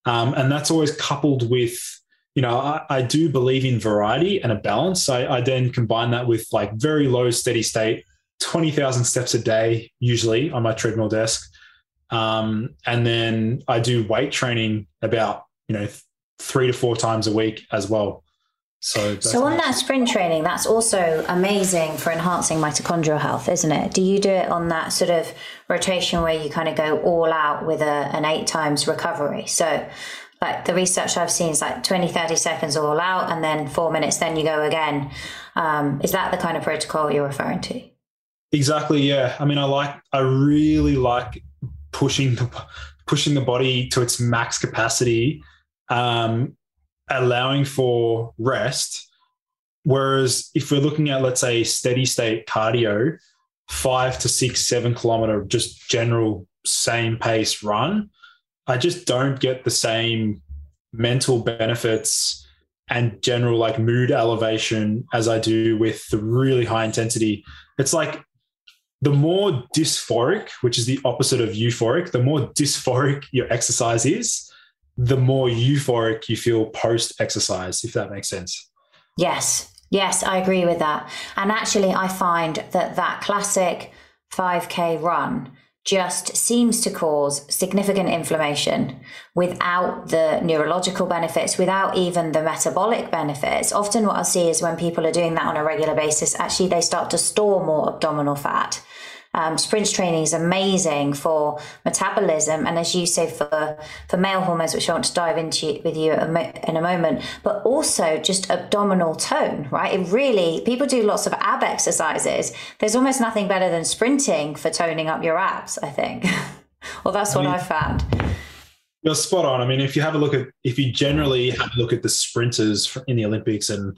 Um, and that's always coupled with, you know, I, I, do believe in variety and a balance. I, I then combine that with like very low steady state 20,000 steps a day, usually on my treadmill desk. Um, and then I do weight training about, you know, th- three to four times a week as well. So, so on that sprint training, that's also amazing for enhancing mitochondrial health, isn't it? Do you do it on that sort of rotation where you kind of go all out with a, an eight times recovery? So, like the research I've seen is like 20, 30 seconds all out, and then four minutes, then you go again. Um, is that the kind of protocol you're referring to? Exactly. Yeah. I mean, I like. I really like pushing the pushing the body to its max capacity, um, allowing for rest. Whereas if we're looking at, let's say, steady state cardio, five to six, seven kilometer, just general same pace run, I just don't get the same mental benefits and general like mood elevation as I do with the really high intensity. It's like the more dysphoric, which is the opposite of euphoric, the more dysphoric your exercise is, the more euphoric you feel post exercise, if that makes sense. Yes. Yes, I agree with that. And actually, I find that that classic 5K run just seems to cause significant inflammation without the neurological benefits, without even the metabolic benefits. Often, what I see is when people are doing that on a regular basis, actually they start to store more abdominal fat. Um, sprint training is amazing for metabolism, and as you say, for for male hormones, which I want to dive into with you in a moment, but also just abdominal tone. Right? It really people do lots of ab exercises. There's almost nothing better than sprinting for toning up your abs. I think. *laughs* well, that's what I, mean, I've found. You're spot on. I mean, if you have a look at, if you generally have a look at the sprinters in the Olympics and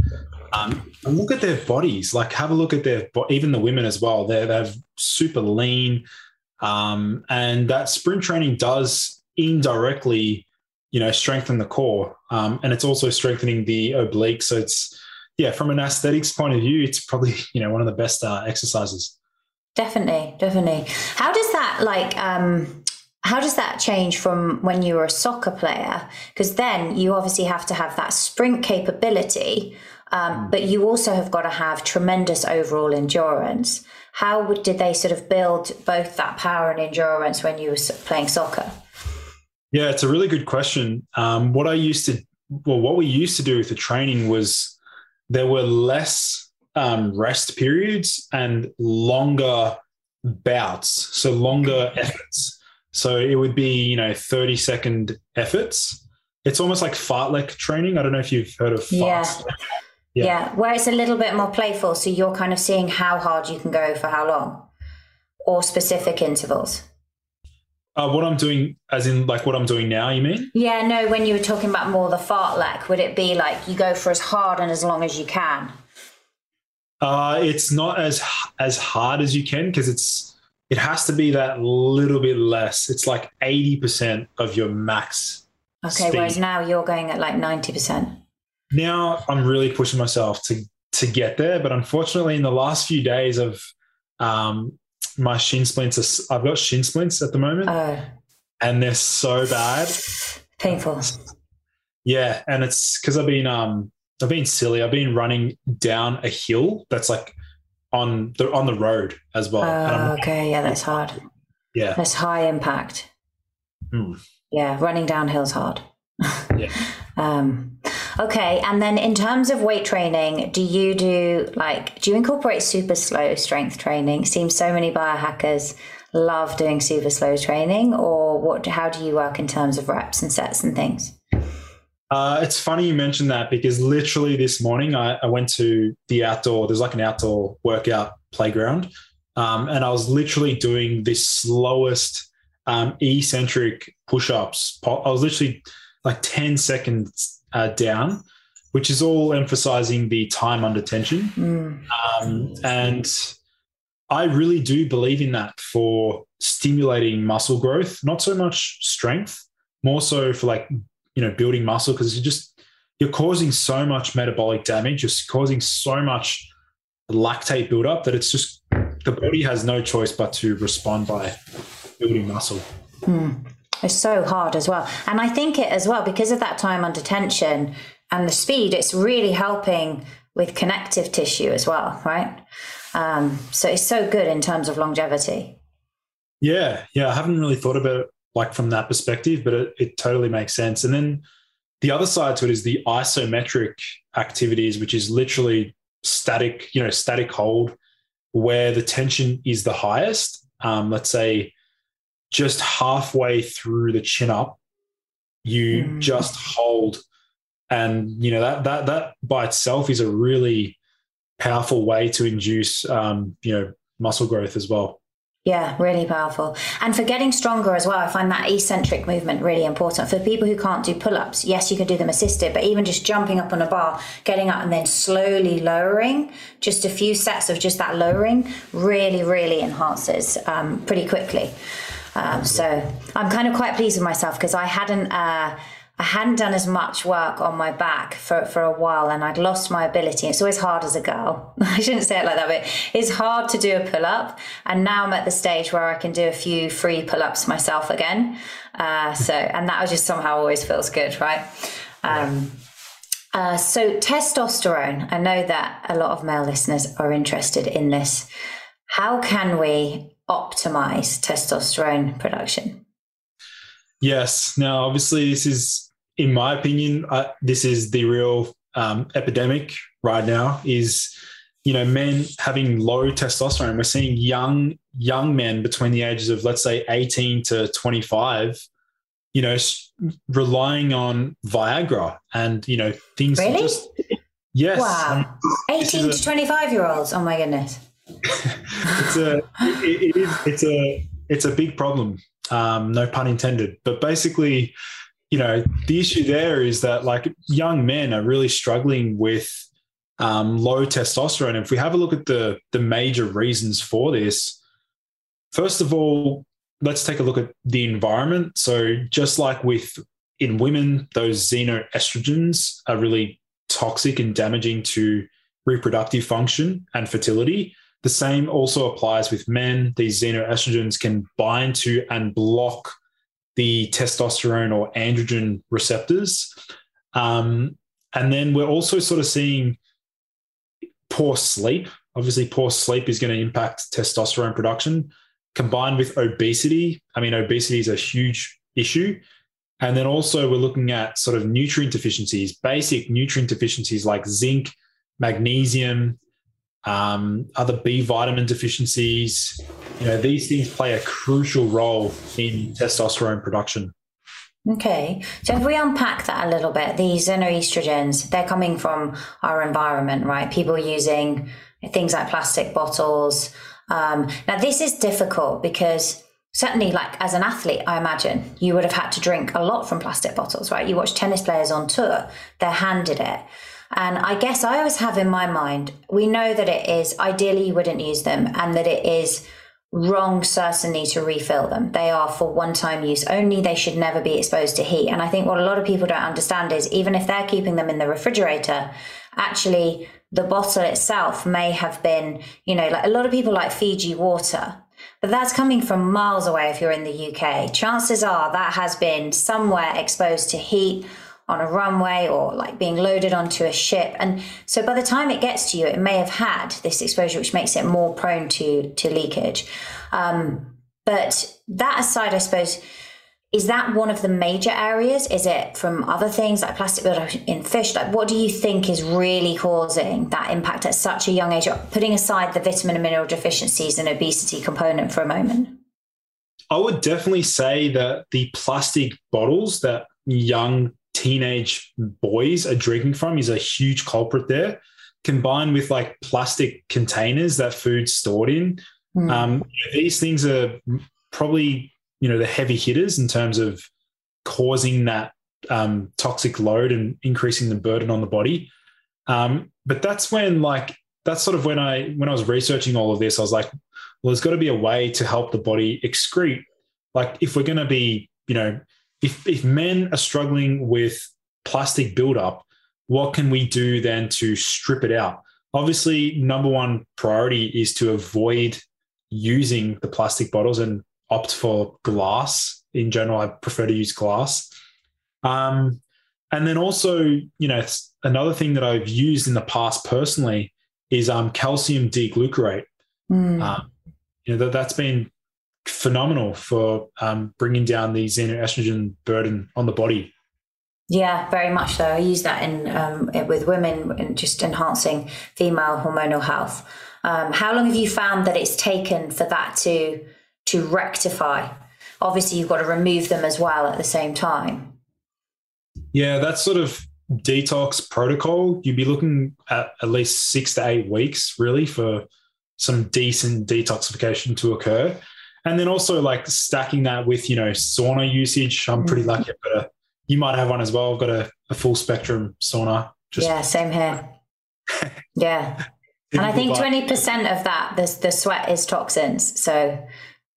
um, look at their bodies. Like, have a look at their, even the women as well. They're, they're super lean. Um, and that sprint training does indirectly, you know, strengthen the core. Um, and it's also strengthening the oblique. So it's, yeah, from an aesthetics point of view, it's probably, *laughs* you know, one of the best uh, exercises. Definitely, definitely. How does that like, um, how does that change from when you were a soccer player? Because then you obviously have to have that sprint capability Um, but you also have got to have tremendous overall endurance. How would, did they sort of build both that power and endurance when you were playing soccer? Yeah, it's a really good question. Um, what I used to, well, what we used to do with the training was there were less um, rest periods and longer bouts, so longer efforts. So it would be, you know, 30 second efforts. It's almost like fartlek training. I don't know if you've heard of fartlek. Yeah. Yeah. yeah. Where it's a little bit more playful. So you're kind of seeing how hard you can go for how long or specific intervals. Uh, what I'm doing, as in like what I'm doing now, you mean? Yeah, no, when you were talking about more the fartlek, would it be like you go for as hard and as long as you can? Uh, it's not as as hard as you can because it's it has to be that little bit less. It's like eighty percent of your max. Okay, speed. whereas now you're going at like ninety percent. Now I'm really pushing myself to to get there, but unfortunately, in the last few days of um, my shin splints, are, I've got shin splints at the moment, oh. and they're so bad, painful. Yeah, and it's because I've been um I've been silly. I've been running down a hill that's like on the on the road as well. Oh, okay, yeah, that's hard. Yeah, that's high impact. Mm. Yeah, running downhill's hard. yeah. *laughs* um, okay, and then in terms of weight training, do you do like do you incorporate super slow strength training? Seems so many biohackers love doing super slow training, or what? How do you work in terms of reps and sets and things? Uh, it's funny you mentioned that because literally this morning I, I, went to the outdoor, there's like an outdoor workout playground. Um, and I was literally doing the slowest um, eccentric push ups. I was literally like 10 seconds uh, down, which is all emphasizing the time under tension. Mm. Um, and I really do believe in that for stimulating muscle growth, not so much strength, more so for like you know building muscle because you're just you're causing so much metabolic damage you're causing so much lactate buildup that it's just the body has no choice but to respond by building muscle hmm. It's so hard as well and i think it as well because of that time under tension and the speed it's really helping with connective tissue as well right um, so it's so good in terms of longevity yeah yeah i haven't really thought about it like from that perspective, but it, it totally makes sense. And then the other side to it is the isometric activities, which is literally static, you know, static hold where the tension is the highest. Um, let's say just halfway through the chin up, you mm. just hold. And you know that that that by itself is a really powerful way to induce um, you know muscle growth as well. Yeah, really powerful. And for getting stronger as well, I find that eccentric movement really important. For people who can't do pull ups, yes, you can do them assisted, but even just jumping up on a bar, getting up and then slowly lowering, just a few sets of just that lowering really, really enhances um, pretty quickly. Um, so I'm kind of quite pleased with myself because I hadn't. Uh, I hadn't done as much work on my back for, for a while and I'd lost my ability. It's always hard as a girl. *laughs* I shouldn't say it like that, but it's hard to do a pull up. And now I'm at the stage where I can do a few free pull ups myself again. Uh, so, and that just somehow always feels good, right? Um, uh, so, testosterone, I know that a lot of male listeners are interested in this. How can we optimize testosterone production? Yes. Now, obviously, this is in my opinion, uh, this is the real um, epidemic right now. Is you know men having low testosterone. We're seeing young young men between the ages of let's say eighteen to twenty five. You know, relying on Viagra and you know things. Really? Just, yes. Wow. Eighteen to twenty five year olds. Oh my goodness. It's a it, it is it's a it's a big problem. Um, no pun intended. But basically, you know, the issue there is that like young men are really struggling with um, low testosterone. If we have a look at the the major reasons for this, first of all, let's take a look at the environment. So just like with in women, those xenoestrogens are really toxic and damaging to reproductive function and fertility. The same also applies with men. These xenoestrogens can bind to and block the testosterone or androgen receptors. Um, and then we're also sort of seeing poor sleep. Obviously, poor sleep is going to impact testosterone production combined with obesity. I mean, obesity is a huge issue. And then also, we're looking at sort of nutrient deficiencies, basic nutrient deficiencies like zinc, magnesium, um, other B vitamin deficiencies. You know, these things play a crucial role in testosterone production. Okay. So if we unpack that a little bit, these xenoestrogens, they're coming from our environment, right? People using things like plastic bottles. Um, now, this is difficult because certainly, like as an athlete, I imagine you would have had to drink a lot from plastic bottles, right? You watch tennis players on tour, they're handed it. And I guess I always have in my mind, we know that it is ideally you wouldn't use them and that it is wrong certainly to refill them. They are for one time use only. They should never be exposed to heat. And I think what a lot of people don't understand is even if they're keeping them in the refrigerator, actually the bottle itself may have been, you know, like a lot of people like Fiji water. But that's coming from miles away if you're in the UK. Chances are that has been somewhere exposed to heat on a runway or like being loaded onto a ship. And so by the time it gets to you, it may have had this exposure, which makes it more prone to, to leakage. Um, but that aside, I suppose, is that one of the major areas? Is it from other things like plastic buildup in fish? Like, what do you think is really causing that impact at such a young age? Putting aside the vitamin and mineral deficiencies and obesity component for a moment. I would definitely say that the plastic bottles that young teenage boys are drinking from is a huge culprit there, combined with like plastic containers that food's stored in. Mm. Um, these things are probably you know the heavy hitters in terms of causing that um, toxic load and increasing the burden on the body. Um, but that's when like that's sort of when I when I was researching all of this, I was like, well, there's got to be a way to help the body excrete. Like if we're going to be, you know, if if men are struggling with plastic buildup, what can we do then to strip it out? Obviously, number one priority is to avoid using the plastic bottles and opt for glass. In general, I prefer to use glass. Um, and then also, you know, another thing that I've used in the past personally is um, calcium D-glucarate. Mm. Um, you know, that, that's been phenomenal for um, bringing down the xenoestrogen burden on the body. Yeah, very much so. I use that in um, with women and just enhancing female hormonal health. Um, how long have you found that it's taken for that to to rectify? Obviously, you've got to remove them as well at the same time. Yeah, that sort of detox protocol. You'd be looking at at least six to eight weeks, really, for some decent detoxification to occur and then also like stacking that with you know sauna usage. I'm pretty mm. lucky, but you might have one as well. I've got a, a full spectrum sauna. Just yeah, same here. *laughs* yeah, and I think twenty percent of that the the sweat is toxins. So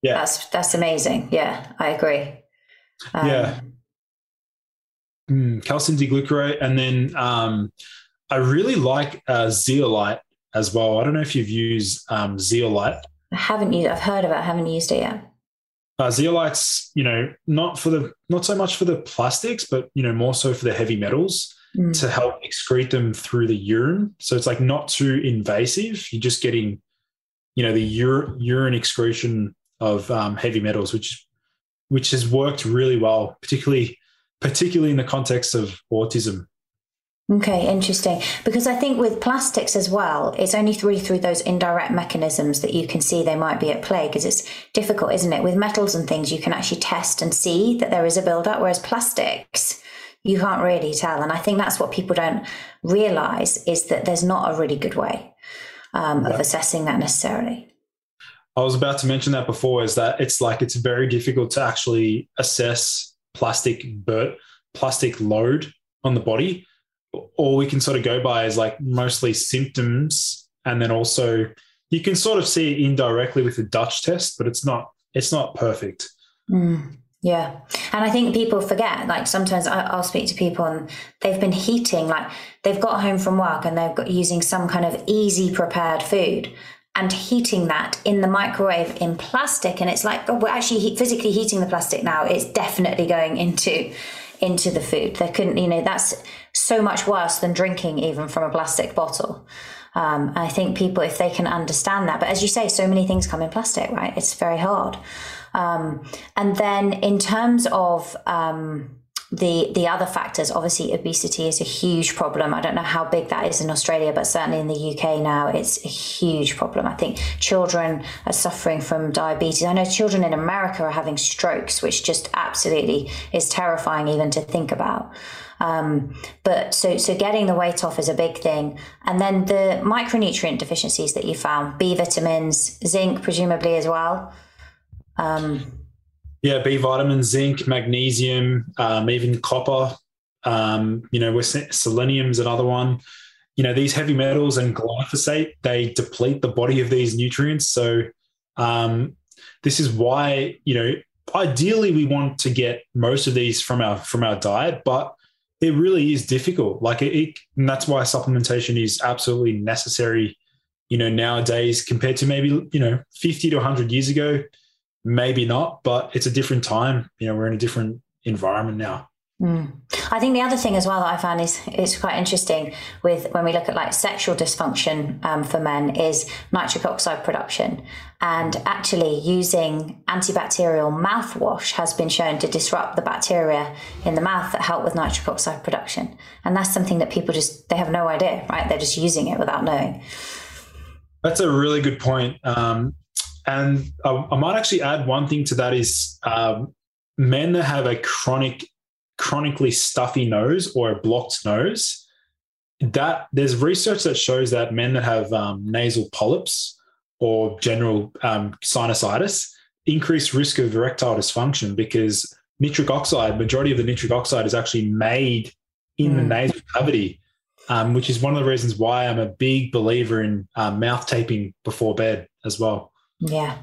yeah, that's that's amazing. Yeah, I agree. Um, yeah. Mm, calcium D-glucarate, and then um, I really like uh, zeolite as well. I don't know if you've used um, zeolite. I haven't used. I've heard about. Haven't used it yet. Uh, zeolites, you know, not for the not so much for the plastics, but you know, more so for the heavy metals mm. to help excrete them through the urine. So it's like not too invasive. You're just getting, you know, the ur- urine excretion of um, heavy metals, which which has worked really well, particularly particularly in the context of autism. Okay, interesting. Because I think with plastics as well, it's only through through those indirect mechanisms that you can see they might be at play. Because it's difficult, isn't it? With metals and things, you can actually test and see that there is a buildup, whereas plastics, you can't really tell. And I think that's what people don't realize is that there's not a really good way um, yeah. of assessing that necessarily. I was about to mention that before. Is that it's like it's very difficult to actually assess plastic but plastic load on the body all we can sort of go by is like mostly symptoms. And then also you can sort of see it indirectly with the dutch test but it's not it's not perfect. Mm, yeah. And i think people forget like sometimes i'll speak to people and they've been heating like they've got home from work and they've got using some kind of easy prepared food and heating that in the microwave in plastic. And it's like oh, we're actually physically heating the plastic now. It's definitely going into into the food. They couldn't, you know, that's so much worse than drinking even from a plastic bottle. Um, I think people, if they can understand that, but as you say, so many things come in plastic, right? It's very hard. Um, and then in terms of um, the the other factors, obviously, obesity is a huge problem. I don't know how big that is in Australia, but certainly in the UK now, it's a huge problem. I think children are suffering from diabetes. I know children in America are having strokes, which just absolutely is terrifying even to think about. Um, but so so getting the weight off is a big thing, and then the micronutrient deficiencies that you found, B vitamins, zinc, presumably as well. Um, yeah, B vitamins, zinc, magnesium, um, even copper. Um, you know, selenium's another one. You know, these heavy metals and glyphosate they deplete the body of these nutrients. So um, this is why you know ideally we want to get most of these from our from our diet, but it really is difficult. Like it, it and that's why supplementation is absolutely necessary. You know, nowadays compared to maybe you know fifty to hundred years ago maybe not, but it's a different time. You know, we're in a different environment now. Mm. I think the other thing as well that I found is is quite interesting with when we look at like sexual dysfunction um, for men is nitric oxide production, and actually using antibacterial mouthwash has been shown to disrupt the bacteria in the mouth that help with nitric oxide production, and that's something that people just they have no idea, right? They're just using it without knowing. That's a really good point. Um, and I, I, might actually add one thing to that is um, men that have a chronic, chronically stuffy nose or a blocked nose, that there's research that shows that men that have um, nasal polyps or general um, sinusitis increased risk of erectile dysfunction because nitric oxide, majority of the nitric oxide is actually made in mm. the nasal cavity, um, which is one of the reasons why I'm a big believer in uh, mouth taping before bed as well. Yeah,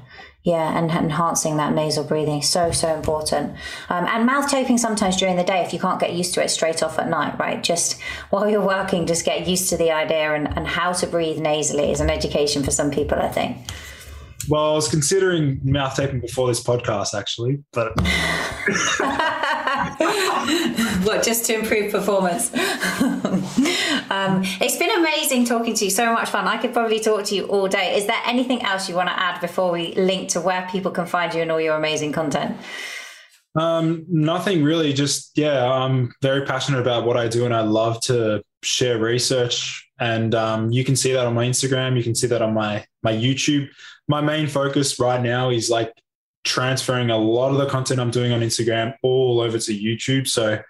yeah, and enhancing that nasal breathing so so important. Um, and mouth taping sometimes during the day if you can't get used to it straight off at night, right? Just *laughs* while you're working, just get used to the idea and, and how to breathe nasally is an education for some people, I think. Well, I was considering mouth taping before this podcast, actually, but *laughs* *laughs* *laughs* what just to improve performance? *laughs* Um, it's been amazing talking to you. So much fun. I could probably talk to you all day. Is there anything else you want to add before we link to where people can find you and all your amazing content? Um, nothing really. Just yeah i'm very passionate about what i do and i love to share research. And um, you can see that on my instagram. You can see that on my my youtube. My main focus right now is like transferring a lot of the content I'm doing on Instagram all over to YouTube. So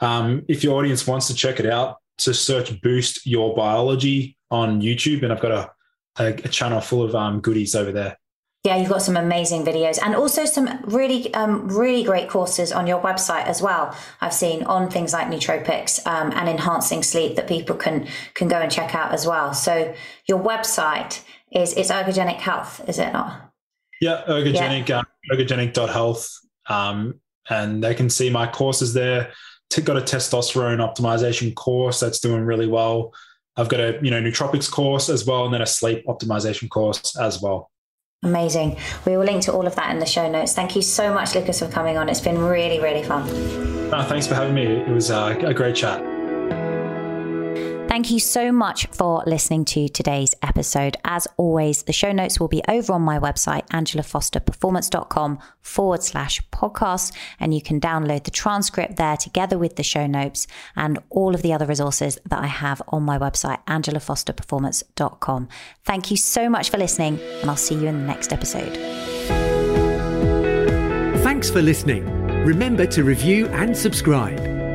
um, if your audience wants to check it out, to search Boost Your Biology on YouTube. And I've got a, a, a channel full of um, goodies over there. Yeah, you've got some amazing videos and also some really, um, really great courses on your website as well. I've seen on things like nootropics um, and enhancing sleep that people can can go and check out as well. So your website is it's ergogenic health, is it not? Yeah, ergogenic, yeah. Um, ergogenic.health. Um, and they can see my courses there. Got a testosterone optimization course that's doing really well. I've got a you know nootropics course as well, and then a sleep optimization course as well. Amazing. We will link to all of that in the show notes. Thank you so much, Lucas, for coming on. It's been really, really fun. Oh, thanks for having me. It was uh, a great chat. Thank you so much for listening to today's episode. As always, the show notes will be over on my website, angelafosterperformance.com forward slash podcast. And you can download the transcript there together with the show notes and all of the other resources that I have on my website, angelafosterperformance.com. Thank you so much for listening, and I'll see you in the next episode. Thanks for listening. Remember to review and subscribe.